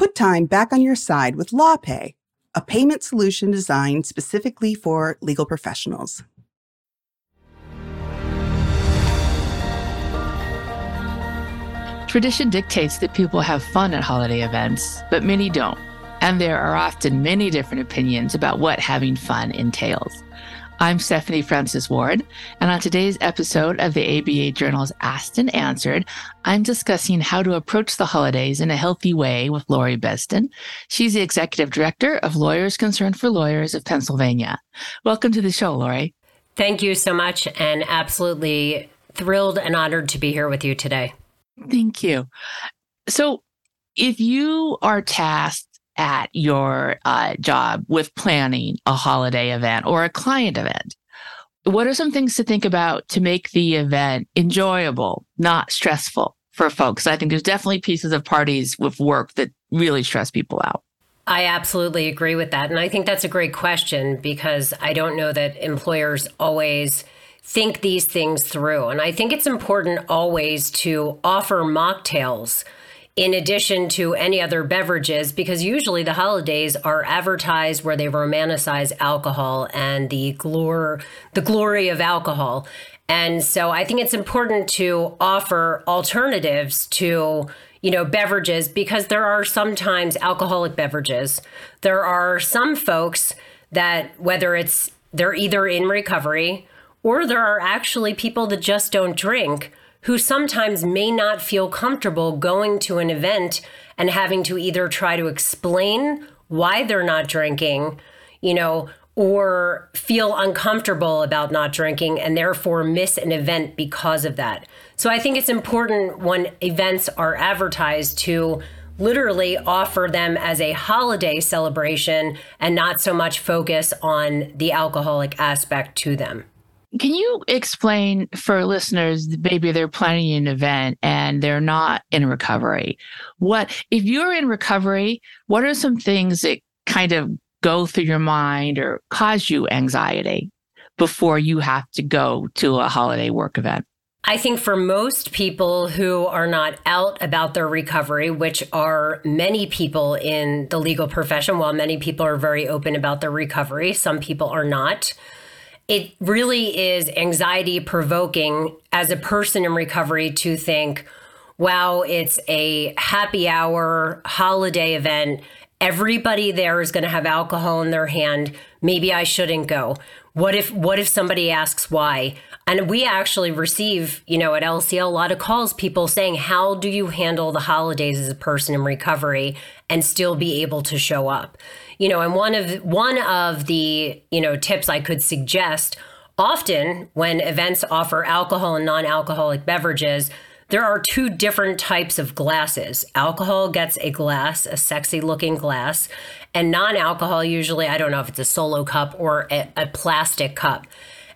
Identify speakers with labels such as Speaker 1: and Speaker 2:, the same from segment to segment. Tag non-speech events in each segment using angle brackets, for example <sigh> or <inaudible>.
Speaker 1: Put time back on your side with LawPay, a payment solution designed specifically for legal professionals.
Speaker 2: Tradition dictates that people have fun at holiday events, but many don't. And there are often many different opinions about what having fun entails. I'm Stephanie Francis Ward, and on today's episode of the ABA Journal's Asked and Answered, I'm discussing how to approach the holidays in a healthy way with Laurie Besden. She's the executive director of Lawyers Concerned for Lawyers of Pennsylvania. Welcome to the show, Laurie.
Speaker 3: Thank you so much, and absolutely thrilled and honored to be here with you today.
Speaker 2: Thank you. So, if you are tasked at your uh, job with planning a holiday event or a client event, what are some things to think about to make the event enjoyable, not stressful for folks? I think there's definitely pieces of parties with work that really stress people out.
Speaker 3: I absolutely agree with that. And I think that's a great question because I don't know that employers always think these things through. And I think it's important always to offer mocktails in addition to any other beverages because usually the holidays are advertised where they romanticize alcohol and the glor the glory of alcohol. And so I think it's important to offer alternatives to you know beverages because there are sometimes alcoholic beverages. There are some folks that whether it's they're either in recovery or there are actually people that just don't drink who sometimes may not feel comfortable going to an event and having to either try to explain why they're not drinking, you know, or feel uncomfortable about not drinking and therefore miss an event because of that. So I think it's important when events are advertised to literally offer them as a holiday celebration and not so much focus on the alcoholic aspect to them.
Speaker 2: Can you explain for listeners, maybe they're planning an event and they're not in recovery? What, if you're in recovery, what are some things that kind of go through your mind or cause you anxiety before you have to go to a holiday work event?
Speaker 3: I think for most people who are not out about their recovery, which are many people in the legal profession, while many people are very open about their recovery, some people are not it really is anxiety provoking as a person in recovery to think, wow, it's a happy hour holiday event. Everybody there is going to have alcohol in their hand. Maybe I shouldn't go. What if what if somebody asks why? And we actually receive, you know, at LCL a lot of calls people saying, "How do you handle the holidays as a person in recovery and still be able to show up?" You know, and one of one of the, you know, tips I could suggest often when events offer alcohol and non-alcoholic beverages, there are two different types of glasses. Alcohol gets a glass, a sexy looking glass, and non alcohol, usually, I don't know if it's a solo cup or a, a, plastic cup.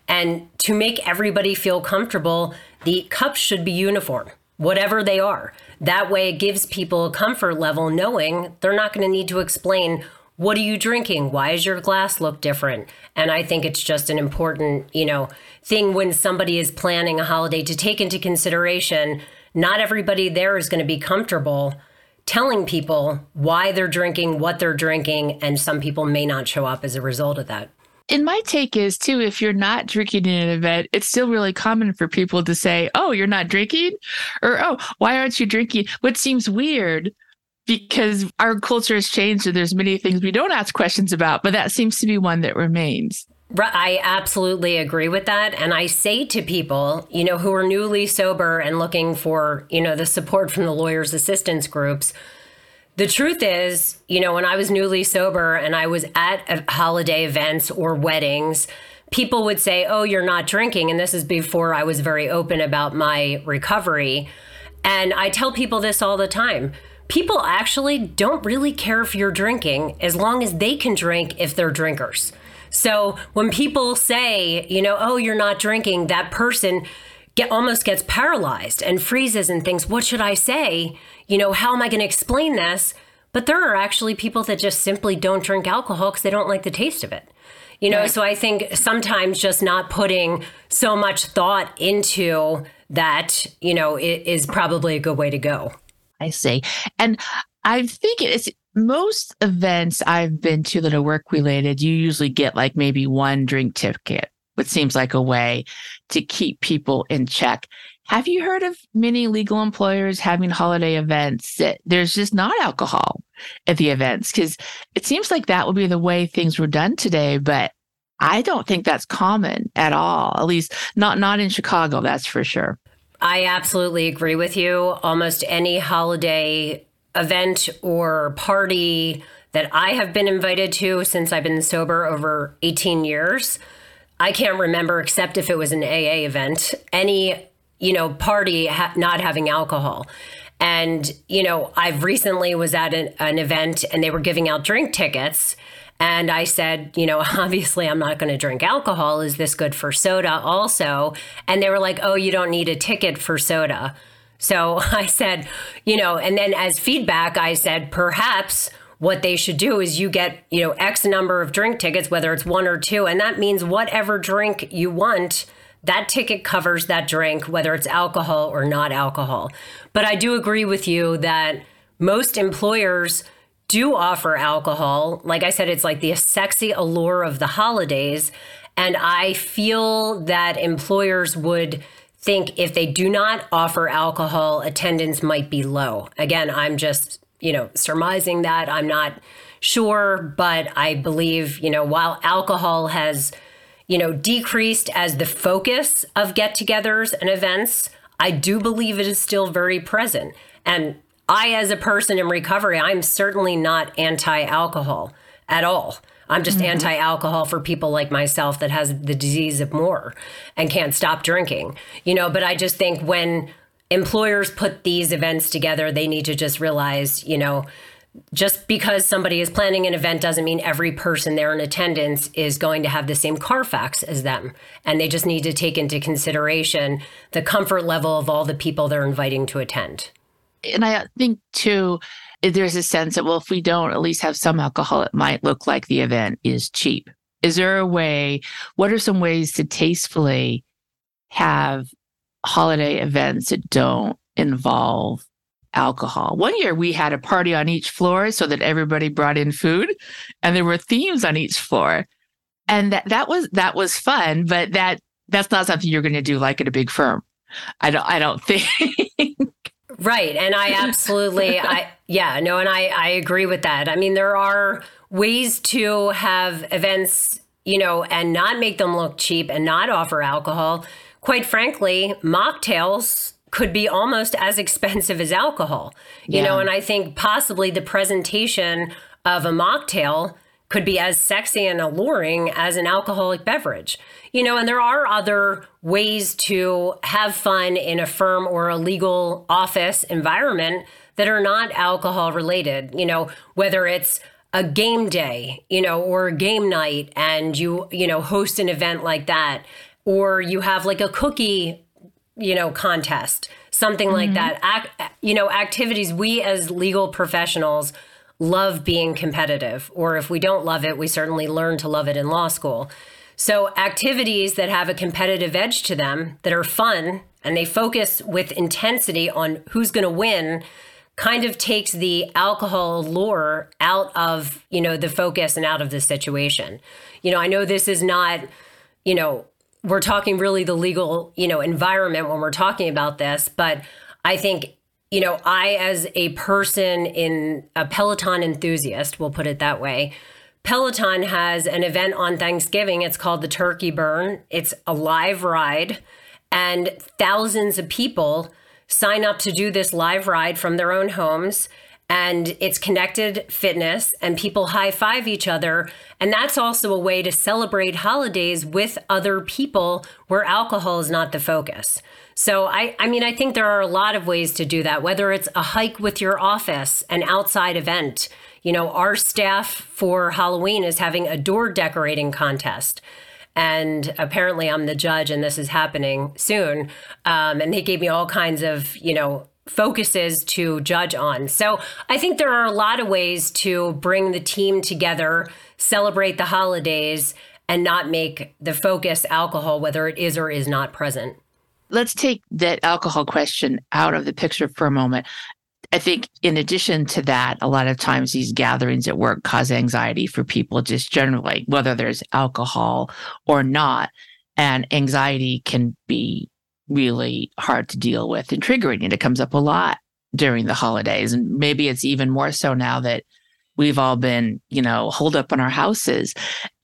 Speaker 3: And to make everybody feel comfortable, the cups should be uniform, whatever they are. That way, it gives people a comfort level knowing they're not going to need to explain what are you drinking? Why does your glass look different? And I think it's just an important, you know, thing when somebody is planning a holiday to take into consideration. Not everybody there is going to be comfortable telling people why they're drinking, what they're drinking, and some people may not show up as a result of that.
Speaker 2: And my take is too, if you're not drinking in an event, it's still really common for people to say, Oh, you're not drinking? Or, Oh, why aren't you drinking? What seems weird because our culture has changed and there's many things we don't ask questions about, but that seems to be one that remains.
Speaker 3: I absolutely agree with that. And I say to people, you know, who are newly sober and looking for, you know, the support from the lawyers' assistance groups, the truth is, you know, when I was newly sober and I was at holiday events or weddings, people would say, Oh, you're not drinking. And this is before I was very open about my recovery. And I tell people this all the time people actually don't really care if you're drinking as long as they can drink if they're drinkers. So when people say, you know, oh, you're not drinking, that person get almost gets paralyzed and freezes and thinks, what should I say? You know, how am I going to explain this? But there are actually people that just simply don't drink alcohol because they don't like the taste of it. You know, right. so I think sometimes just not putting so much thought into that, you know, is probably a good way to go.
Speaker 2: I see. And I think it's most events I've been to that are work related, you usually get like maybe one drink ticket, which seems like a way to keep people in check. Have you heard of many legal employers having holiday events that there's just not alcohol at the events? Because it seems like that would be the way things were done today, but I don't think that's common at all. At least not not in Chicago, that's for sure.
Speaker 3: I absolutely agree with you. Almost any holiday event or party that I have been invited to since I've been sober over 18 years, I can't remember except if it was an AA event, any, you know, party ha- not having alcohol. And, you know, I've recently was at an, an event and they were giving out drink tickets. And I said, you know, <laughs> obviously I'm not going to drink alcohol. Is this good for soda also? And they were like, oh, you don't need a ticket for soda. So <laughs> I said, you know, and then as feedback, I said, perhaps what they should do is you get, you know, X number of drink tickets, whether it's one or two. And that means whatever drink you want, that ticket covers that drink, whether it's alcohol or not alcohol. But I do agree with you that most employers do offer alcohol. Like I said, it's like the sexy allure of the holidays. And I feel that employers would think if they do not offer alcohol, attendance might be low. Again, I'm just, you know, surmising that. I'm not sure, but I believe, you know, while alcohol has, you know, decreased as the focus of get togethers and events, I do believe it is still very present. And I, as a person in recovery, I'm certainly not anti alcohol at all. I'm just mm-hmm. anti alcohol for people like myself that has the disease of more and can't stop drinking. You know, but I just think when employers put these events together, they need to just realize, you know, just because somebody is planning an event doesn't mean every person there in attendance is going to have the same Carfax as them. And they just need to take into consideration the comfort level of all the people they're inviting to attend.
Speaker 2: And I think, too, there's a sense that, well, if we don't at least have some alcohol, it might look like the event is cheap. Is there a way, what are some ways to tastefully have holiday events that don't involve alcohol? One year we had a party on each floor so that everybody brought in food and there were themes on each floor. And that, that was that was fun, but that that's not something you're going to do like at a big firm. I don't I don't <laughs> think
Speaker 3: Right. And I absolutely, <laughs> I, yeah, no, and I, I agree with that. I mean, there are ways to have events, you know, and not make them look cheap and not offer alcohol. Quite frankly, mocktails could be almost as <laughs> expensive as alcohol, you yeah. know, and I think possibly the presentation of a mocktail could be as sexy and alluring as an alcoholic beverage. You know, and there are other ways to have fun in a firm or a legal office environment that are not alcohol related, you know, whether it's a game day, you know, or a game night and you, you know, host an event like that or you have like a cookie, you know, contest, something mm-hmm. like that. Ac- you know, activities we as legal professionals love being competitive, or if we don't love it, we certainly learn to love it in law school. So, activities that have a competitive edge to them that are fun and they focus with intensity on who's going to win kind of takes the alcohol lure out of, you know, the focus and out of the situation. You know, I know this is not, you know, we're talking really the legal, you know, environment when we're talking about this, but I think you know, I, as a person in a Peloton enthusiast, we'll put it that way, Peloton has an event on Thanksgiving. It's called the Turkey Burn. It's a live ride, and thousands of people sign up to do this live ride from their own homes. And it's connected fitness, and people high five each other. And that's also a way to celebrate holidays with other people where alcohol is not the focus. So I I mean I think there are a lot of ways to do that whether it's a hike with your office, an outside event. You know, our staff for Halloween is having a door decorating contest. And apparently, I'm the judge, and this is happening soon. Um, and they gave me all kinds of, you know, focuses to judge on. So I think there are a lot of ways to bring the team together, celebrate the holidays, and not make the focus alcohol, whether it is or is not present
Speaker 2: let's take that alcohol question out of the picture for a moment. I think in addition to that, a lot of times these gatherings at work cause anxiety for people just generally, whether there's alcohol or not. And anxiety can be really hard to deal with and triggering. And it comes up a lot during the holidays. And maybe it's even more so now that we've all been, you know, holed up in our houses.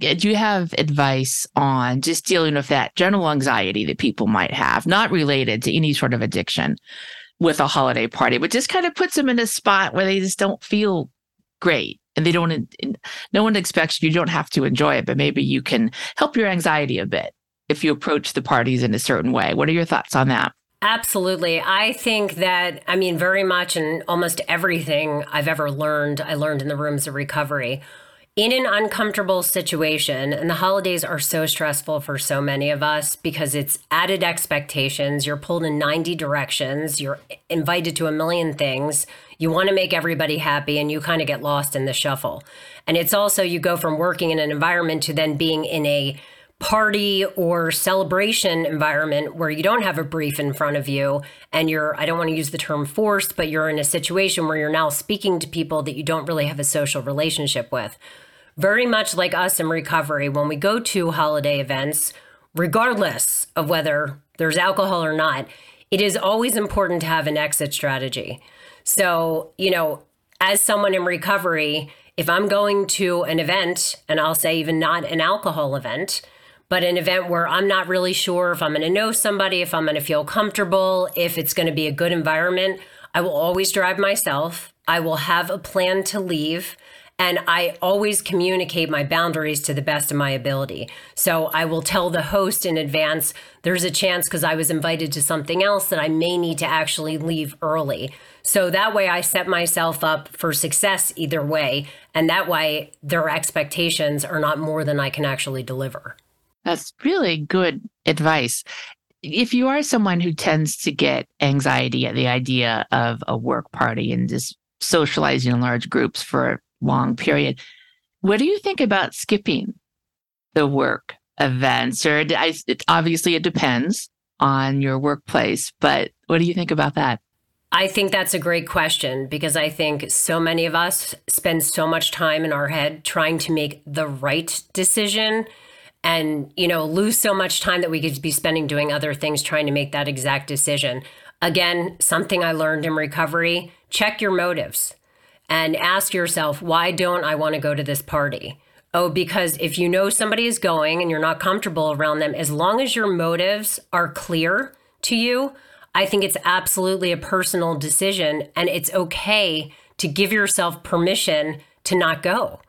Speaker 2: Do you have advice on just dealing with that general anxiety that people might have, not related to any sort of addiction with a holiday party, but just kind of puts them in a spot where they just don't feel great and they don't, no one expects you don't have to enjoy it, but maybe you can help your anxiety a bit if you approach the parties in a certain way. What are your thoughts on that?
Speaker 3: Absolutely. I think that, I mean, very much and almost everything I've ever learned, I learned in the rooms of recovery. In an uncomfortable situation, and the holidays are so stressful for so many of us because it's added expectations. You're pulled in 90 directions, you're invited to a million things. You want to make everybody happy, and you kind of get lost in the shuffle. And it's also, you go from working in an environment to then being in a party or celebration environment where you don't have a brief in front of you and you're I don't want to use the term forced but you're in a situation where you're now speaking to people that you don't really have a social relationship with. Very much like us in recovery when we go to holiday events regardless of whether there's alcohol or not it is always important to have an exit strategy. So you know as someone in recovery if I'm going to an event and I'll say even not an alcohol event but an event where I'm not really sure if I'm going to know somebody, if I'm going to feel comfortable, if it's going to be a good environment. I will always drive myself. I will have a plan to leave. And I always communicate my boundaries to the best of my ability. So I will tell the host in advance there's a chance because I was invited to something else that I may need to actually leave early. So that way I set myself up for success either way. And that way their expectations are not more than I can actually deliver.
Speaker 2: That's really good advice. If you are someone who tends to get anxiety at the idea of a work party and just socializing in large groups for a long period, what do you think about skipping the work events? Or I, it, obviously, it depends on your workplace, but what do you think about that?
Speaker 3: I think that's a great question because I think so many of us spend so much time in our head trying to make the right decision and you know lose so much time that we could be spending doing other things trying to make that exact decision. Again something i learned in recovery check your motives and ask yourself why don't i want to go to this party? Oh because if you know somebody is going and you're not comfortable around them as long as your motives are clear to you i think it's absolutely a personal decision and it's okay to give yourself permission to not go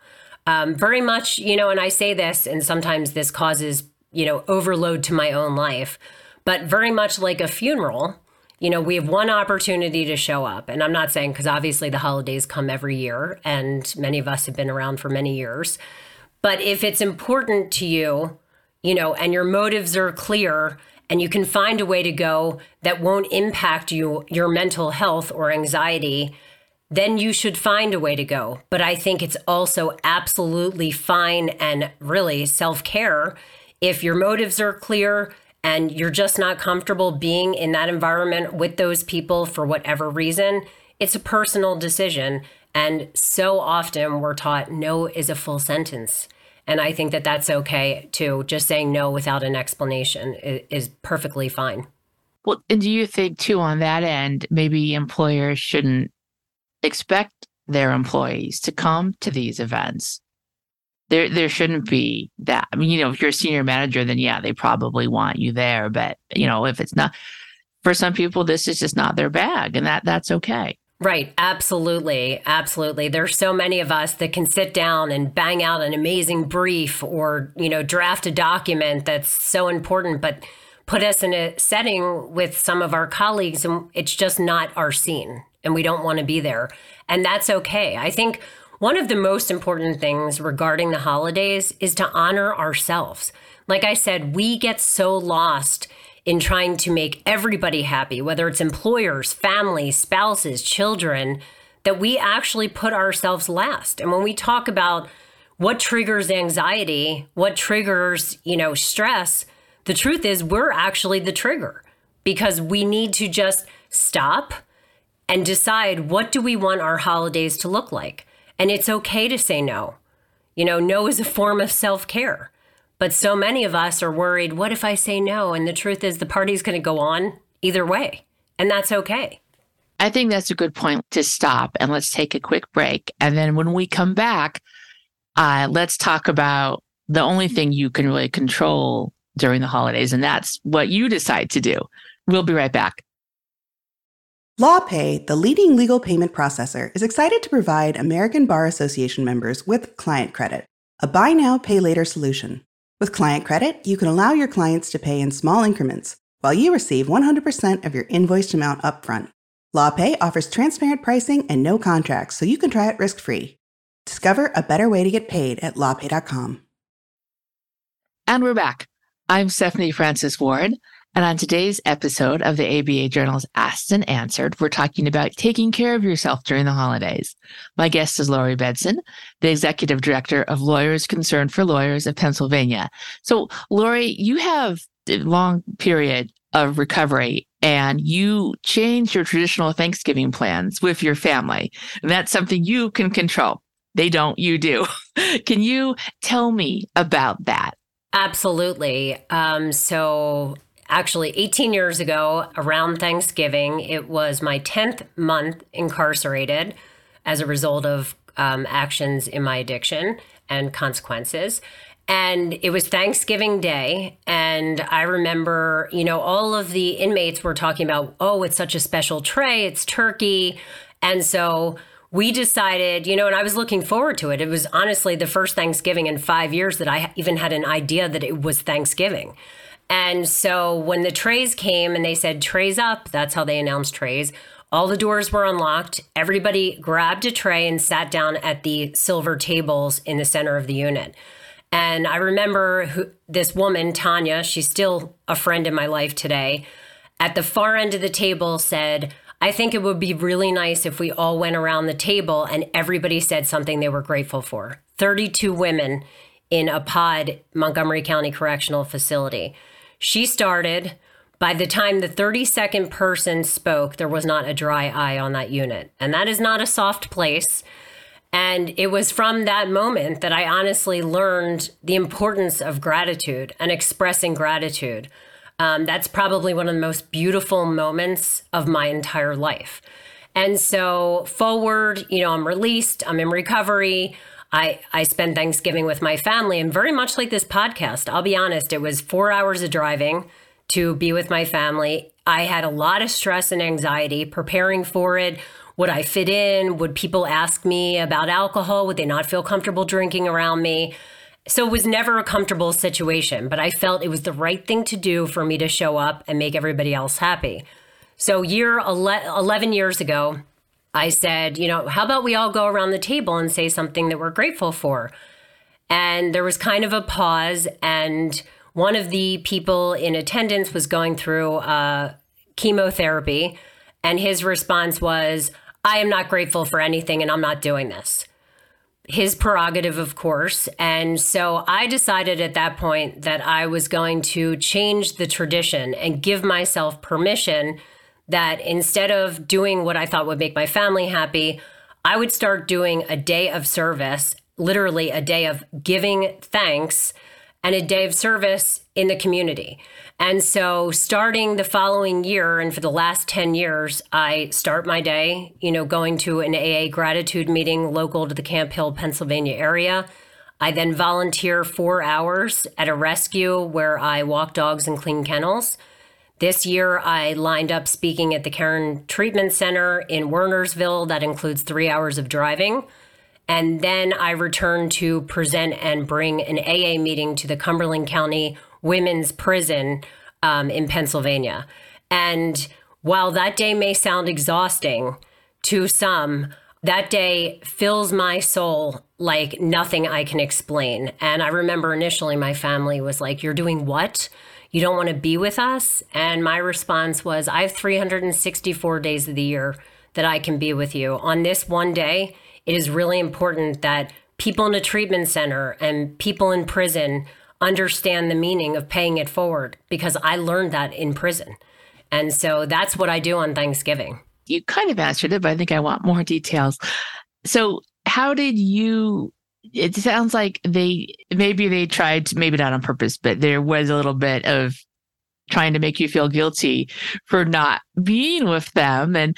Speaker 3: um, very much, you know, and I say this, and sometimes this causes, you know, overload to my own life, but very much like a funeral, you know, we have one opportunity to show up. And I'm not saying because obviously the holidays come every year, and many of us have been around for many years. But if it's important to you, you know, and your motives are clear, and you can find a way to go that won't impact you, your mental health or anxiety, then you should find a way to go. But I think it's also absolutely fine and really self care if your motives are clear and you're just not comfortable being in that environment with those people for whatever reason. It's a personal decision. And so often we're taught no is a full sentence. And I think that that's okay too. Just saying no without an explanation is, perfectly fine.
Speaker 2: Well, and do you think too on that end, maybe employers shouldn't expect their employees to come to these events. There, there shouldn't be that. I mean, you know, if you're a senior manager, then yeah, they probably want you there. But you know, if it's not, for some people, this is just not their bag, and that that's okay.
Speaker 3: Right, absolutely. Absolutely. There's so many of us that can sit down and bang out an amazing brief or, you know, draft a document that's so important, but put us in a setting with some of our colleagues and it's just not our scene and we don't want to be there. And that's okay. I think one of the most important things regarding the holidays is to honor ourselves. Like I said, we get so lost in trying to make everybody happy, whether it's employers, families, spouses, children, that we actually put ourselves last. And when we talk about what triggers anxiety, what triggers, you know, stress, the truth is we're actually the trigger because we need to just stop and decide what do we want our holidays to look like. And it's okay to say no. You know, no is a form of self-care. But so many of us are worried, what if I say no? And the truth is the party's going to go on either way. And that's okay.
Speaker 2: I think that's a good point to stop and let's take a quick break. And then when we come back, uh, let's talk about the only thing you can really control during the holidays, and that's what you decide to do. We'll be right back.
Speaker 1: LawPay, the leading legal payment processor, is excited to provide American Bar Association members with Client Credit, a buy now, pay later solution. With Client Credit, you can allow your clients to pay in small increments while you receive 100% of your invoiced amount upfront. LawPay offers transparent pricing and no contracts, so you can try it risk free. Discover a better way to get paid at lawpay.com.
Speaker 2: And we're back. I'm Stephanie Francis Ward. And on today's episode of the ABA Journal's Asked and Answered, we're talking about taking care of yourself during the holidays. My guest is Laurie Besden, the executive director of Lawyers Concerned for Lawyers of Pennsylvania. So, Laurie, you have a long period of recovery and you change your traditional Thanksgiving plans with your family. And that's something you can control. They don't, you do. <laughs> can you tell me about that?
Speaker 3: Absolutely. Um, so, actually 18 years ago around Thanksgiving. It was my 10th month incarcerated as a result of um, actions in my addiction and consequences. And it was Thanksgiving Day. And I remember, you know, all of the inmates were talking about, oh, it's such a special tray, it's turkey. And so we decided, you know, and I was looking forward to it. It was honestly the first Thanksgiving in five years that I even had an idea that it was Thanksgiving. And so when the trays came and they said trays up, that's how they announced trays. All the doors were unlocked. Everybody grabbed a tray and sat down at the silver tables in the center of the unit. And I remember who, this woman, Tanya, she's still a friend in my life today, at the far end of the table said, I think it would be really nice if we all went around the table and everybody said something they were grateful for. 32 women in a pod, Montgomery County Correctional Facility. She started. By the time the 32nd person spoke, there was not a dry eye on that unit. And that is not a soft place. And it was from that moment that I honestly learned the importance of gratitude and expressing gratitude. Um, that's probably one of the most beautiful moments of my entire life. And so, forward, you know, I'm released, I'm in recovery. I, I spend Thanksgiving with my family, and very much like this podcast, I'll be honest, it was four hours of driving to be with my family. I had a lot of stress and anxiety preparing for it. Would I fit in? Would people ask me about alcohol? Would they not feel comfortable drinking around me? So it was never a comfortable situation, but I felt it was the right thing to do for me to show up and make everybody else happy. So, year 11 years ago, I said, you know, how about we all go around the table and say something that we're grateful for? And there was kind of a pause, and one of the people in attendance was going through uh, chemotherapy, and his response was, I am not grateful for anything, and I'm not doing this. His prerogative, of course. And so I decided at that point that I was going to change the tradition and give myself permission that instead of doing what I thought would make my family happy, I would start doing a day of service, literally a day of giving thanks and a day of service in the community. And so, starting the following year and for the last 10 years, I start my day, you know, going to an AA gratitude meeting local to the Camp Hill, Pennsylvania area. I then volunteer four hours at a rescue where I walk dogs and clean kennels. This year, I lined up speaking at the Caron Treatment Center in Wernersville. That includes three hours of driving. And then I returned to present and bring an AA meeting to the Cumberland County Women's Prison um, in Pennsylvania. And while that day may sound exhausting to some, that day fills my soul like nothing I can explain. And I remember initially my family was like, You're doing what? You don't want to be with us? And my response was, I have 364 days of the year that I can be with you. On this one day, it is really important that people in a treatment center and people in prison understand the meaning of paying it forward because I learned that in prison. And so that's what I do on Thanksgiving.
Speaker 2: You kind of answered it, but I think I want more details. So, how did you? It sounds like they maybe they tried to, maybe not on purpose, but there was a little bit of trying to make you feel guilty for not being with them. And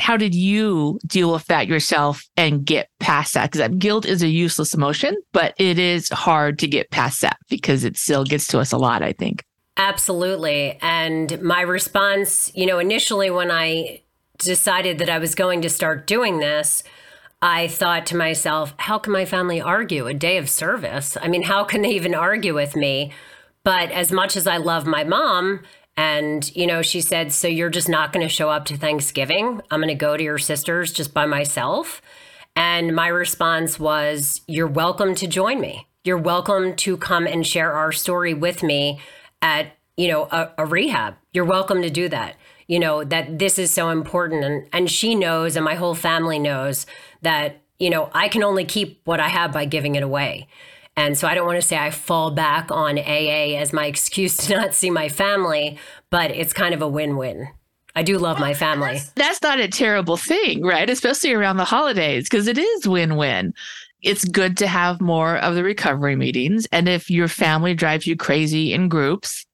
Speaker 2: how did you deal with that yourself and get past that? Because guilt is a useless emotion, but it is hard to get past that because it still gets to us a lot, I think.
Speaker 3: Absolutely. And my response, you know, initially when I decided that I was going to start doing this, I thought to myself, how can my family argue a day of service? I mean, how can they even argue with me? But as much as I love my mom, and, you know, she said, So you're just not going to show up to Thanksgiving? I'm going to go to your sister's just by myself. And my response was, You're welcome to join me. You're welcome to come and share our story with me at, you know, a, a rehab. You're welcome to do that. You know, that this is so important. And, and she knows, and my whole family knows that, you know, I can only keep what I have by giving it away. And so I don't want to say I fall back on AA as my excuse to <laughs> not see my family, but it's kind of a win win. I do love my family.
Speaker 2: That's, that's not a terrible thing, right? Especially around the holidays, because it is win win. It's good to have more of the recovery meetings. And if your family drives you crazy in groups,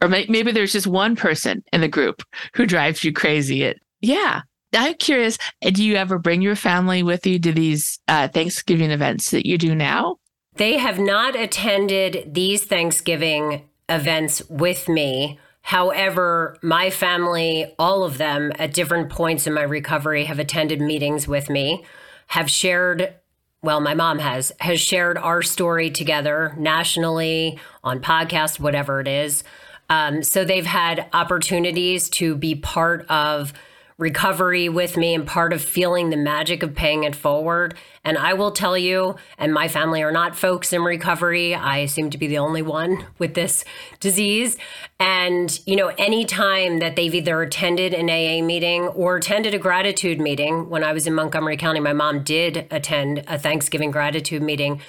Speaker 2: or may, maybe there's just one person in the group who drives you crazy, it, yeah, I'm curious. Do you ever bring your family with you to these uh, Thanksgiving events that you do now?
Speaker 3: They have not attended these Thanksgiving events with me. However, my family, all of them at different points in my recovery, have attended meetings with me, have shared, well, my mom has, has shared our story together nationally on podcast, whatever it is. Um, so they've had opportunities to be part of recovery with me and part of feeling the magic of paying it forward. And I will tell you, and my family are not folks in recovery. I seem to be the only one <laughs> with this disease. And, you know, anytime that they've either attended an AA meeting or attended a gratitude meeting, when I was in Montgomery County, my mom did attend a Thanksgiving gratitude meeting.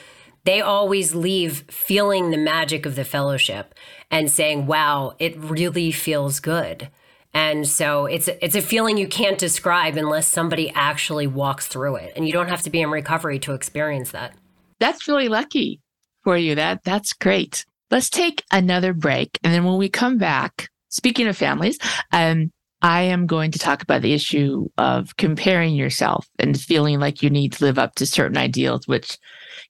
Speaker 3: They always leave feeling the magic of the fellowship and saying, wow, it really feels good. And so it's it's a feeling you can't describe unless somebody actually walks through it. And you don't have to be in recovery to experience that.
Speaker 2: That's really lucky for you. That that's great. Let's take another break. And then when we come back, speaking of families, um, I am going to talk about the issue of comparing yourself and feeling like you need to live up to certain ideals, which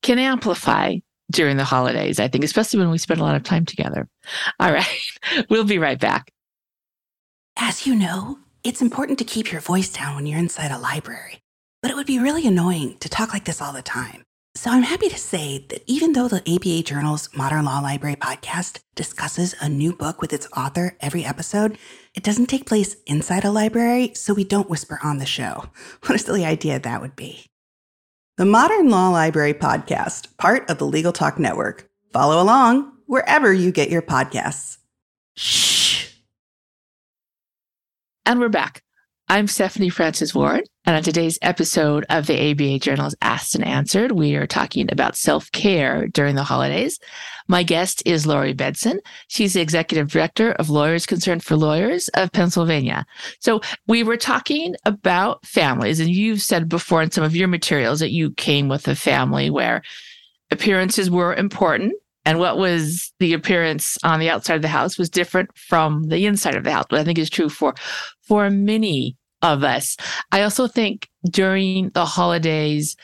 Speaker 2: can amplify during the holidays, I think, especially when we spend a lot of time together. All right. <laughs> We'll be right back.
Speaker 1: As you know, it's important to keep your voice down when you're inside a library, but it would be really annoying to talk like this all the time. So I'm happy to say that even though the ABA Journal's Modern Law Library podcast discusses a new book with its author every episode, it doesn't take place inside a library, so we don't whisper on the show. What a silly idea that would be. The Modern Law Library podcast, part of the Legal Talk Network. Follow along wherever you get your podcasts. Shh.
Speaker 2: And we're back. I'm Stephanie Francis Ward, and on today's episode of the ABA Journal's Asked and Answered, we are talking about self care during the holidays. My guest is Laurie Besden. She's the executive director of Lawyers Concerned for Lawyers of Pennsylvania. So we were talking about families, and you've said before in some of your materials that you came with a family where appearances were important and what was the appearance on the outside of the house was different from the inside of the house, What I think is true for for many of us. I also think during the holidays,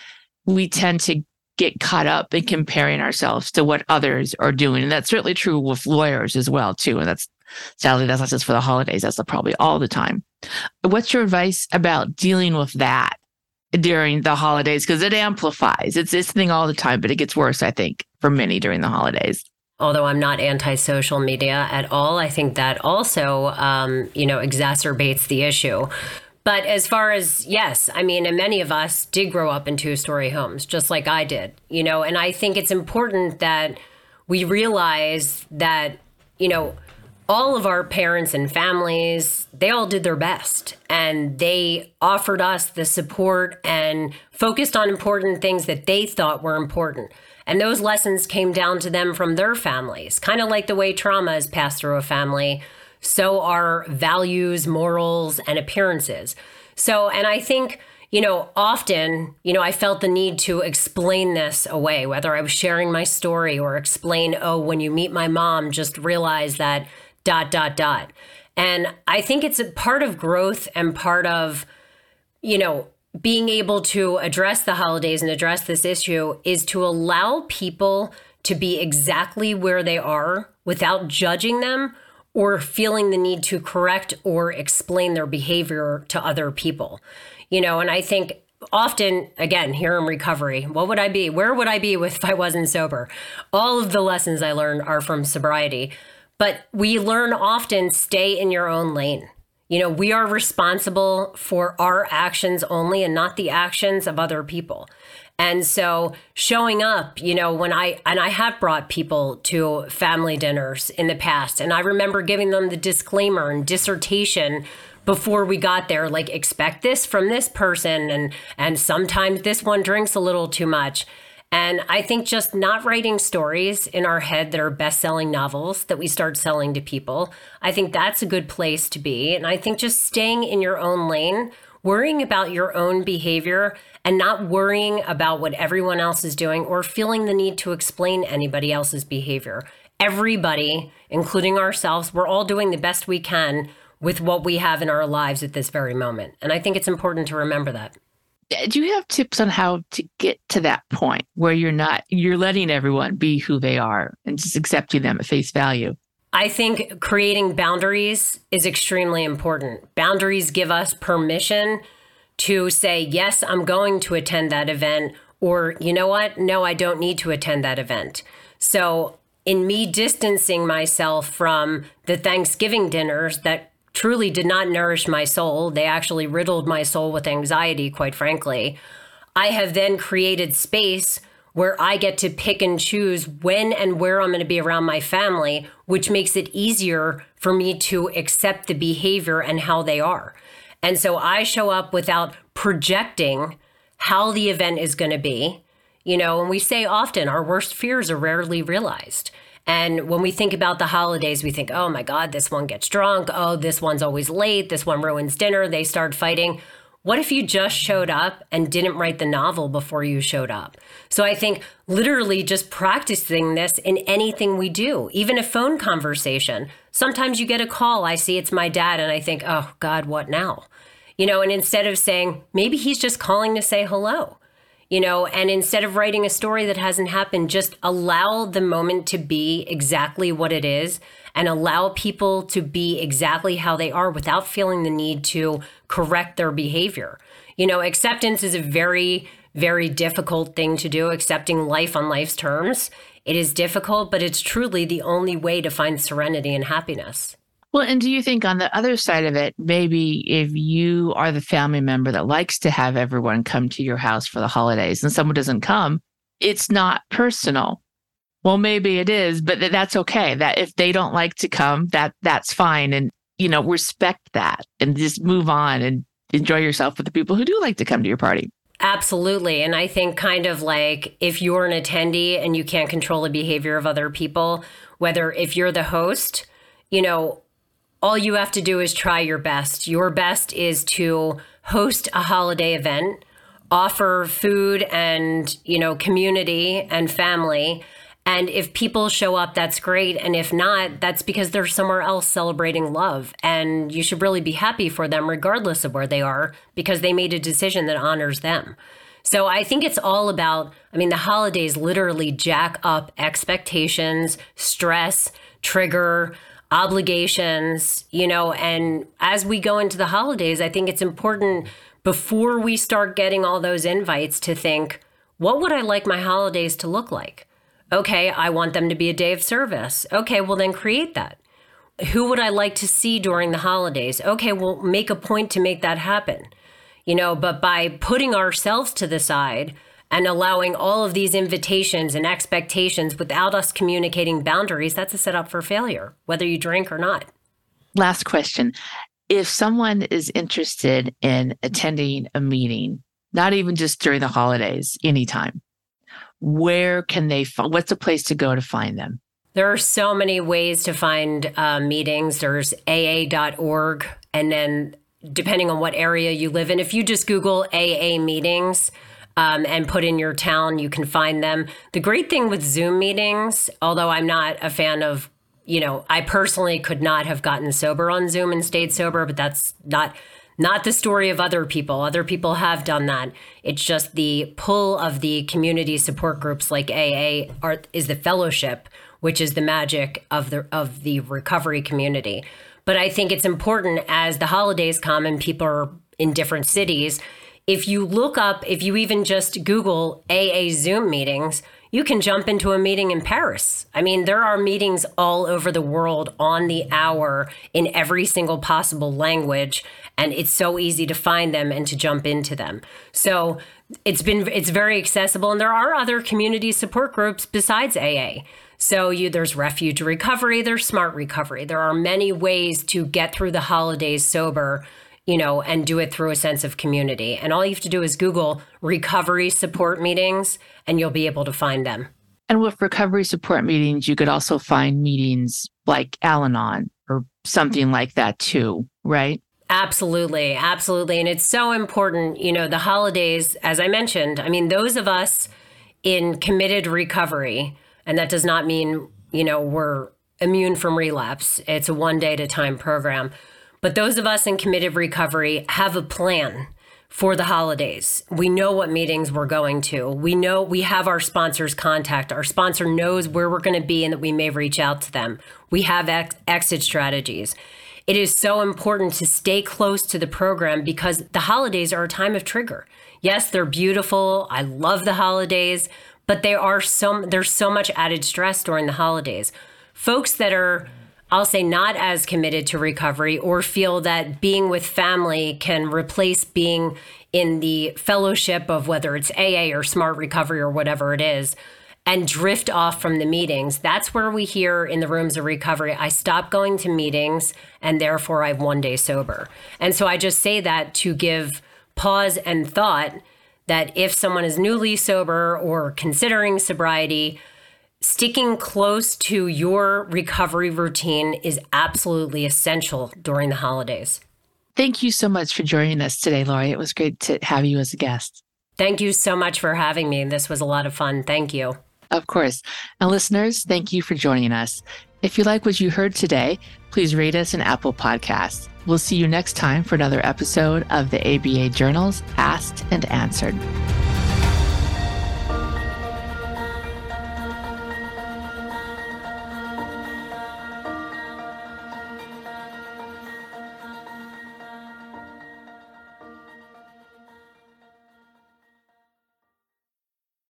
Speaker 2: we tend to get caught up in comparing ourselves to what others are doing. And that's certainly true with lawyers as well, too. And that's sadly, that's not just for the holidays, that's probably all the time. What's your advice about dealing with that during the holidays? Because it amplifies. It's this thing all the time, but it gets worse, I think for many during the holidays.
Speaker 3: Although I'm not anti social media at all, I think that also, um, you know, exacerbates the issue. But as far as, yes, I mean, and many of us did grow up in two story homes, just like I did, you know, and I think it's important that we realize that, you know, all of our parents and families, they all did their best and they offered us the support and focused on important things that they thought were important. And those lessons came down to them from their families, kind of like the way trauma is passed through a family. So are values, morals, and appearances. So, and I think, you know, often, you know, I felt the need to explain this away, whether I was sharing my story or explain, oh, when you meet my mom, just realize that dot, dot, dot. And I think it's a part of growth and part of, you know, being able to address the holidays and address this issue is to allow people to be exactly where they are without judging them or feeling the need to correct or explain their behavior to other people. You know, and I think often again here in recovery what would i be where would i be <laughs> if i wasn't sober all of the lessons i learned are from sobriety but we learn often stay in your own lane you know, we are responsible for our actions only and not the actions of other people. And so showing up, you know, when I, and I have brought people to family dinners in the past, and I remember giving them the disclaimer and dissertation before we got there like expect this from this person and and sometimes this one drinks a little too much and I think just not writing stories in our head that are best selling novels that we start selling to people, I think that's a good place to be. And I think just staying in your own lane, worrying about your own behavior, and not worrying about what everyone else is doing or feeling the need to explain anybody else's behavior. Everybody, including ourselves, we're all doing the best we can with what we have in our lives at this very moment. And I think it's important to remember that
Speaker 2: do you have tips on how to get to that point where you're not you're letting everyone be who they are and just accepting them at face value
Speaker 3: I think creating boundaries is extremely important. Boundaries give us permission to say, yes, I'm going to attend that event, or you know what? No, I don't need to attend that event. So, in me distancing myself from the Thanksgiving dinners that truly did not nourish my soul. They actually riddled my soul with anxiety, quite frankly. I have then created space where I get to pick and choose when and where I'm going to be around my family, which makes it easier for me to accept the behavior and how they are. And so I show up without projecting how the event is going to be. You know, and we say often our worst fears are rarely realized. And when we think about the holidays, we think, oh my God, this one gets drunk. Oh, this one's always late. This one ruins dinner. They start fighting. What if you just showed up and didn't write the novel before you showed up? So I think literally just practicing this in anything we do, even a phone conversation. Sometimes you get a call, I see it's my dad, and I think, oh God, what now? You know, and instead of saying, maybe he's just calling to say hello, you know, and instead of writing a story that hasn't happened, just allow the moment to be exactly what it is and allow people to be exactly how they are without feeling the need to correct their behavior. You know, acceptance is a very, very difficult thing to do, accepting life on life's terms. It is difficult, but it's truly the only way to find serenity and happiness.
Speaker 2: Well, and do you think on the other side of it, maybe if you are the family member that likes to have everyone come to your house for the holidays and someone doesn't come, it's not personal. Well, maybe it is, but that's okay. That if they don't like to come, that that's fine. And, you know, respect that and just move on and enjoy yourself with the people who do like to come to your party.
Speaker 3: Absolutely. And I think kind of like if you're an attendee and you can't control the behavior of other people, whether if you're the host, you know, all you have to do is try your best. Your best is to host a holiday event, offer food and, you know, community and family. And if people show up, that's great. And if not, that's because they're somewhere else celebrating love. And you should really be happy for them, regardless of where they are, because they made a decision that honors them. So I think it's all about, I mean, the holidays literally jack up expectations, stress, trigger, obligations, you know, and as we go into the holidays, I think it's important before we start getting all those invites to think, what would I like my holidays to look like? Okay, I want them to be a day of service. Okay, well, then create that. Who would I like to see during the holidays? Okay, well, make a point to make that happen. You know, but by putting ourselves to the side, and allowing all of these invitations and expectations without us communicating boundaries, that's a setup for failure, whether you drink or not.
Speaker 2: Last question. If someone is interested in attending a meeting, not even just during the holidays, anytime, where can they find, what's a place to go to find them?
Speaker 3: There are so many ways to find uh, meetings. There's aa.org and then depending on what area you live in. If you just Google AA meetings, um, and put in your town, you can find them. The great thing with Zoom meetings, although I'm not a fan of, you know, I personally could not have gotten sober on Zoom and stayed sober, but that's not not the story of other people. Other people have done that. It's just the pull of the community support groups like AA are, is the fellowship, which is the magic of the of the recovery community. But I think it's important as the holidays come and people are in different cities if you look up, if you even just Google AA Zoom meetings, you can jump into a meeting in Paris. I mean, there are meetings all over the world on the hour in every single possible language, and it's so easy to find them and to jump into them. So it's been it's very accessible, and there are other community support groups besides AA. So you, there's refuge recovery, there's smart recovery. There are many ways to get through the holidays sober you know, and do it through a sense of community. And all you have to do is Google recovery support meetings and you'll be able to find them.
Speaker 2: And with recovery support meetings, you could also find meetings like Al Anon or something like that too, right?
Speaker 3: Absolutely. Absolutely. And it's so important, you know, the holidays, as I mentioned, I mean, those of us in committed recovery, and that does not mean, you know, we're immune from relapse. It's a one day at a time program but those of us in committed recovery have a plan for the holidays. We know what meetings we're going to. We know we have our sponsor's contact. Our sponsor knows where we're going to be and that we may reach out to them. We have ex- exit strategies. It is so important to stay close to the program because the holidays are a time of trigger. Yes, they're beautiful. I love the holidays, but they are so there's so much added stress during the holidays. Folks that are I'll say not as committed to recovery or feel that being with family can replace being in the fellowship of whether it's AA or smart recovery or whatever it is and drift off from the meetings. That's where we hear in the rooms of recovery, I stopped going to meetings and therefore I've one day sober. And so I just say that to give pause and thought that if someone is newly sober or considering sobriety, sticking close to your recovery routine is absolutely essential during the holidays.
Speaker 2: Thank you so much for joining us today, Laurie. It was great to have you as a guest.
Speaker 3: Thank you so much for having me. This was a lot of fun. Thank you.
Speaker 2: Of course. And listeners, thank you for joining us. If you like what you heard today, please rate us an Apple Podcast. We'll see you next time for another episode of the ABA Journals Asked and Answered.